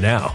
now.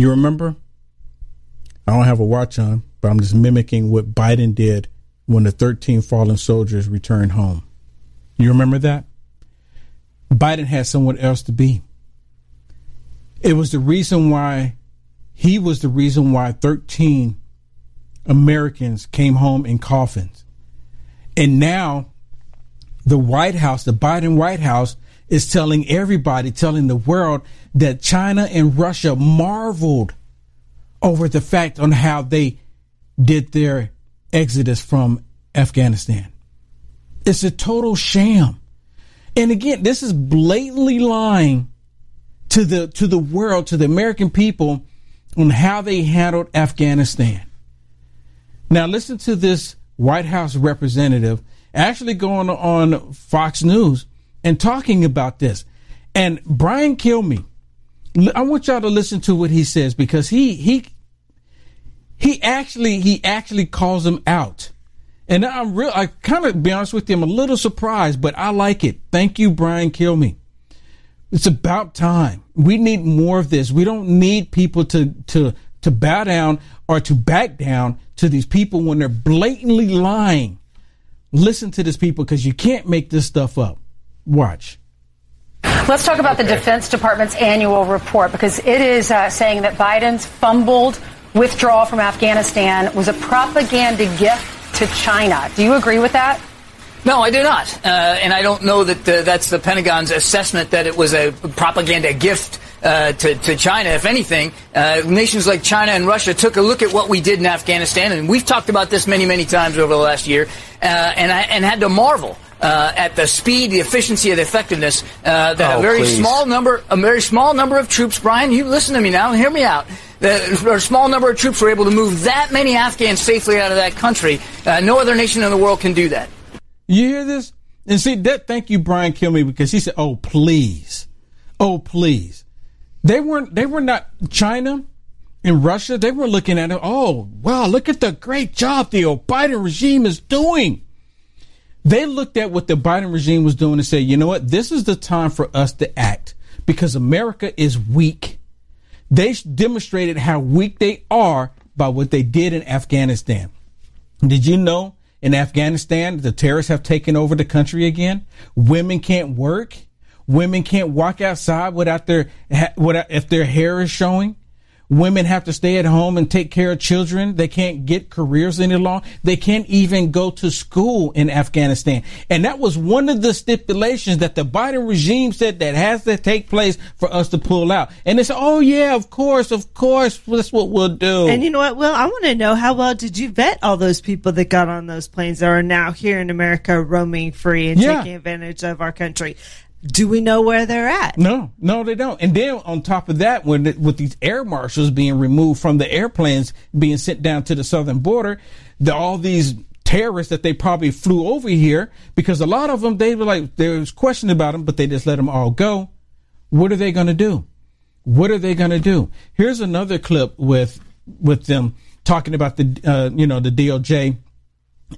You remember? I don't have a watch on, but I'm just mimicking what Biden did when the 13 fallen soldiers returned home. You remember that? Biden had someone else to be. It was the reason why he was the reason why 13 Americans came home in coffins. And now the White House, the Biden White House, is telling everybody, telling the world that China and Russia marveled over the fact on how they did their exodus from Afghanistan. It's a total sham. And again, this is blatantly lying to the to the world, to the American people on how they handled Afghanistan. Now listen to this White House representative actually going on Fox News and talking about this. And Brian Kilmeade, I want y'all to listen to what he says because he he he actually he actually calls him out. And I'm real I kind of be honest with you, I'm a little surprised, but I like it. Thank you, Brian Kilmeade. It's about time. We need more of this. We don't need people to to to bow down or to back down to these people when they're blatantly lying. Listen to these people because you can't make this stuff up. Watch. Let's talk about the Defense Department's annual report because it is uh, saying that Biden's fumbled withdrawal from Afghanistan was a propaganda gift to China. Do you agree with that? No, I do not. Uh, and I don't know that uh, that's the Pentagon's assessment that it was a propaganda gift uh, to, to, China. If anything, uh, nations like China and Russia took a look at what we did in Afghanistan, and we've talked about this many, many times over the last year, uh, and, I, and had to marvel. Uh, at the speed, the efficiency, the effectiveness uh, that oh, a very please. small number, a very small number of troops. Brian, you listen to me now. Hear me out. The, a small number of troops were able to move that many Afghans safely out of that country. Uh, no other nation in the world can do that. You hear this? And see that. Thank you, Brian Kilmeade, because he said, "Oh, please, oh, please." They weren't. They were not China and Russia. They were looking at it. Oh, wow! Look at the great job the Biden regime is doing. They looked at what the Biden regime was doing and said, "You know what? This is the time for us to act because America is weak." They demonstrated how weak they are by what they did in Afghanistan. Did you know in Afghanistan the terrorists have taken over the country again? Women can't work. Women can't walk outside without their without, if their hair is showing. Women have to stay at home and take care of children. They can't get careers any longer. They can't even go to school in Afghanistan. And that was one of the stipulations that the Biden regime said that has to take place for us to pull out. And they said, oh yeah, of course, of course, that's what we'll do. And you know what, Well, I want to know how well did you vet all those people that got on those planes that are now here in America roaming free and yeah. taking advantage of our country? Do we know where they're at? No, no, they don't. And then on top of that, when with these air marshals being removed from the airplanes being sent down to the southern border, the, all these terrorists that they probably flew over here because a lot of them they were like there was question about them, but they just let them all go. What are they going to do? What are they going to do? Here's another clip with with them talking about the uh, you know the DOJ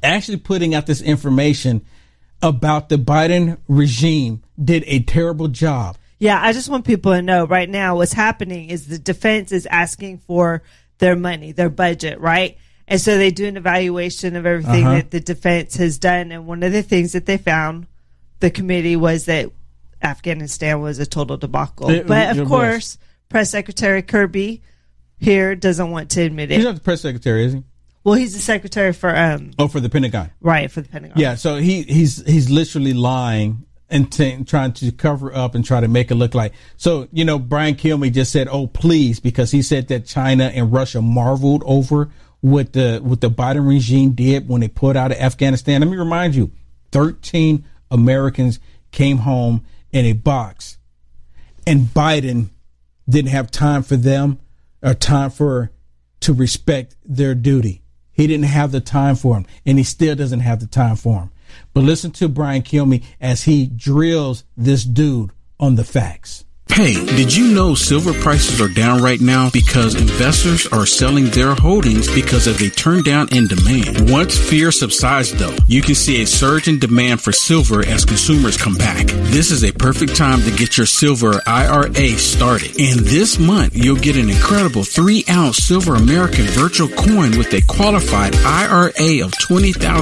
actually putting out this information about the Biden regime did a terrible job. Yeah, I just want people to know right now what's happening is the defense is asking for their money, their budget, right? And so they do an evaluation of everything uh-huh. that the defense has done. And one of the things that they found, the committee, was that Afghanistan was a total debacle. It, but of course, Press Secretary Kirby here doesn't want to admit it. He's not the press secretary, is he? Well, he's the secretary for um. Oh, for the Pentagon. Right for the Pentagon. Yeah, so he he's he's literally lying and t- trying to cover up and try to make it look like. So you know, Brian Kilmeade just said, "Oh, please," because he said that China and Russia marveled over what the what the Biden regime did when they put out of Afghanistan. Let me remind you, thirteen Americans came home in a box, and Biden didn't have time for them or time for to respect their duty. He didn't have the time for him, and he still doesn't have the time for him. But listen to Brian Kilmeade as he drills this dude on the facts. Hey, did you know silver prices are down right now because investors are selling their holdings because of a turn down in demand? Once fear subsides though, you can see a surge in demand for silver as consumers come back. This is a perfect time to get your silver IRA started. And this month, you'll get an incredible 3 ounce silver American Virtue coin with a qualified IRA of 20,000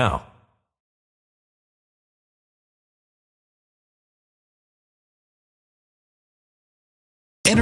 now.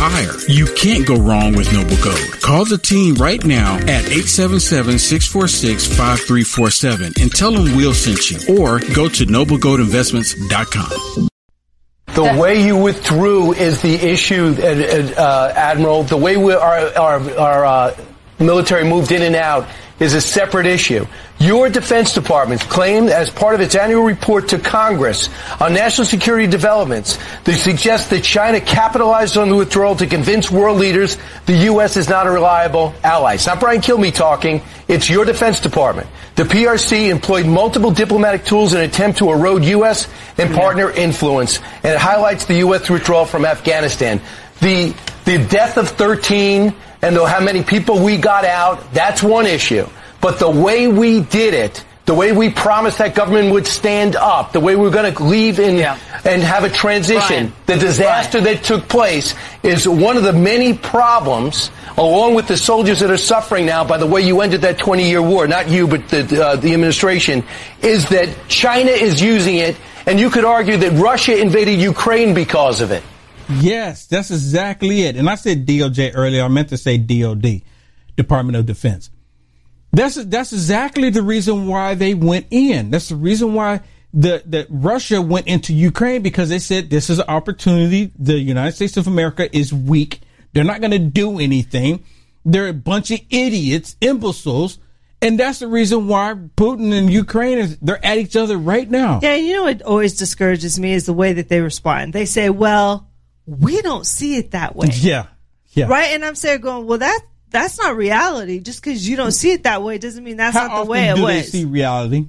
Or higher. You can't go wrong with Noble Gold. Call the team right now at 877-646-5347 and tell them we'll send you or go to noblegoldinvestments.com. The way you withdrew is the issue, uh, uh, Admiral. The way we, our, our, our uh, military moved in and out is a separate issue. Your Defense Department claimed as part of its annual report to Congress on national security developments that suggest that China capitalized on the withdrawal to convince world leaders the U.S. is not a reliable ally. It's not Brian Kilmeade talking. It's your Defense Department. The PRC employed multiple diplomatic tools in an attempt to erode U.S. and partner influence, and it highlights the U.S. withdrawal from Afghanistan. The, the death of 13 and how many people we got out, that's one issue. But the way we did it, the way we promised that government would stand up, the way we are going to leave in, yeah. and have a transition, Brian. the disaster Brian. that took place is one of the many problems, along with the soldiers that are suffering now by the way you ended that 20 year war, not you, but the, uh, the administration, is that China is using it, and you could argue that Russia invaded Ukraine because of it. Yes, that's exactly it. And I said DOJ earlier. I meant to say DOD, Department of Defense. That's that's exactly the reason why they went in. That's the reason why the the Russia went into Ukraine because they said this is an opportunity. The United States of America is weak. They're not going to do anything. They're a bunch of idiots, imbeciles. And that's the reason why Putin and Ukraine is they're at each other right now. Yeah, you know what always discourages me is the way that they respond. They say, "Well, we don't see it that way. Yeah. Yeah. Right. And I'm saying going, well, that, that's not reality. Just because you don't see it that way doesn't mean that's How not the way it was. How often do. They see reality.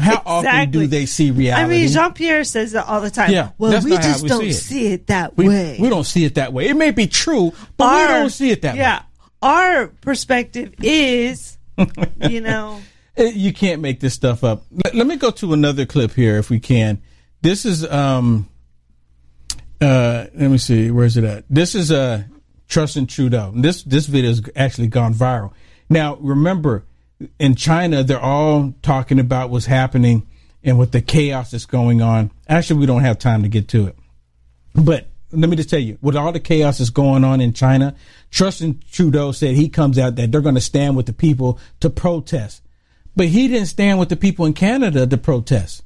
How often do they see reality? I mean, Jean Pierre says it all the time. Yeah, well, we just we don't see it. see it, that we, way. We don't see it that way. It may be true, but our, we don't see it that yeah, way. Yeah, our perspective is, you know, you can't make this stuff up. Let, let me go to another clip here, if we can. This is um uh, let me see, where's it at? This is uh, Justin Trudeau. This this video has actually gone viral. Now, remember, in China, they're all talking about what's happening and what the chaos that's going on. Actually, we don't have time to get to it. But let me just tell you, with all the chaos that's going on in China, Justin Trudeau said he comes out that they're going to stand with the people to protest. But he didn't stand with the people in Canada to protest.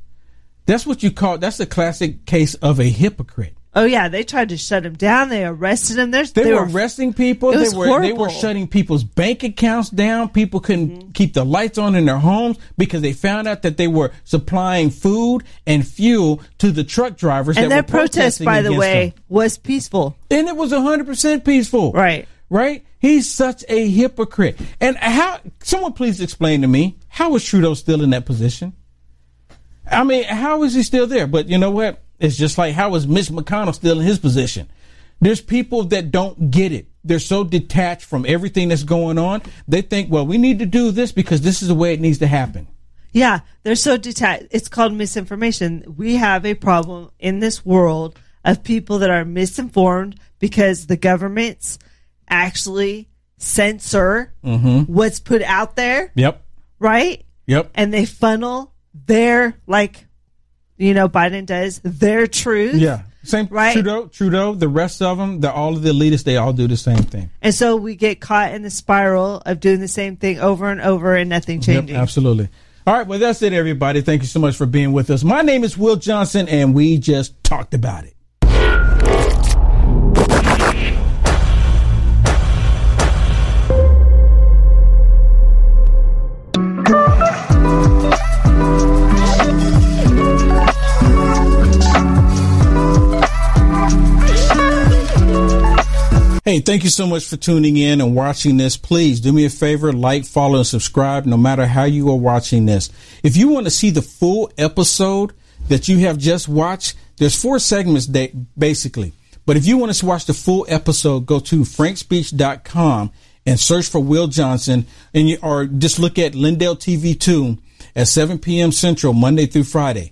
That's what you call, that's a classic case of a hypocrite. Oh yeah, they tried to shut him down. They arrested him. There's, they, they were, arresting people. Was they were horrible. they were shutting people's bank accounts down. People couldn't Mm-hmm. keep the lights on in their homes because they found out that they were supplying food and fuel to the truck drivers. and that their were protest, by the way, them. was peaceful. and it was hundred percent peaceful. Right. Right. He's such a hypocrite. And how? Someone please explain to me how is Trudeau still in that position? I mean, how is he still there? But you know what? It's just like how is Mitch McConnell still in his position? There's people that don't get it. They're so detached from everything that's going on. They think, well, we need to do this because this is the way it needs to happen. Yeah, they're so detached. It's called misinformation. We have a problem in this world of people that are misinformed because the governments actually censor mm-hmm. what's put out there, Yep. right? Yep. And they funnel their, like, you know, Biden does, their truth. Yeah. Same. Right. Trudeau. Trudeau. The rest of them. The all of the elitists. They all do the same thing. And so we get caught in the spiral of doing the same thing over and over and nothing changing. Yep, absolutely. All right, well, that's it, everybody. Thank you so much for being with us. My name is Will Johnson, and we just talked about it. Hey, thank you so much for tuning in and watching this. Please do me a favor, like, follow, and subscribe no matter how you are watching this. If you want to see the full episode that you have just watched, there's four segments that basically. But if you want to watch the full episode, go to frankspeech.com and search for Will Johnson and you, or just look at Lindell TV 2 at 7 p.m. Central, Monday through Friday.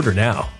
Order now.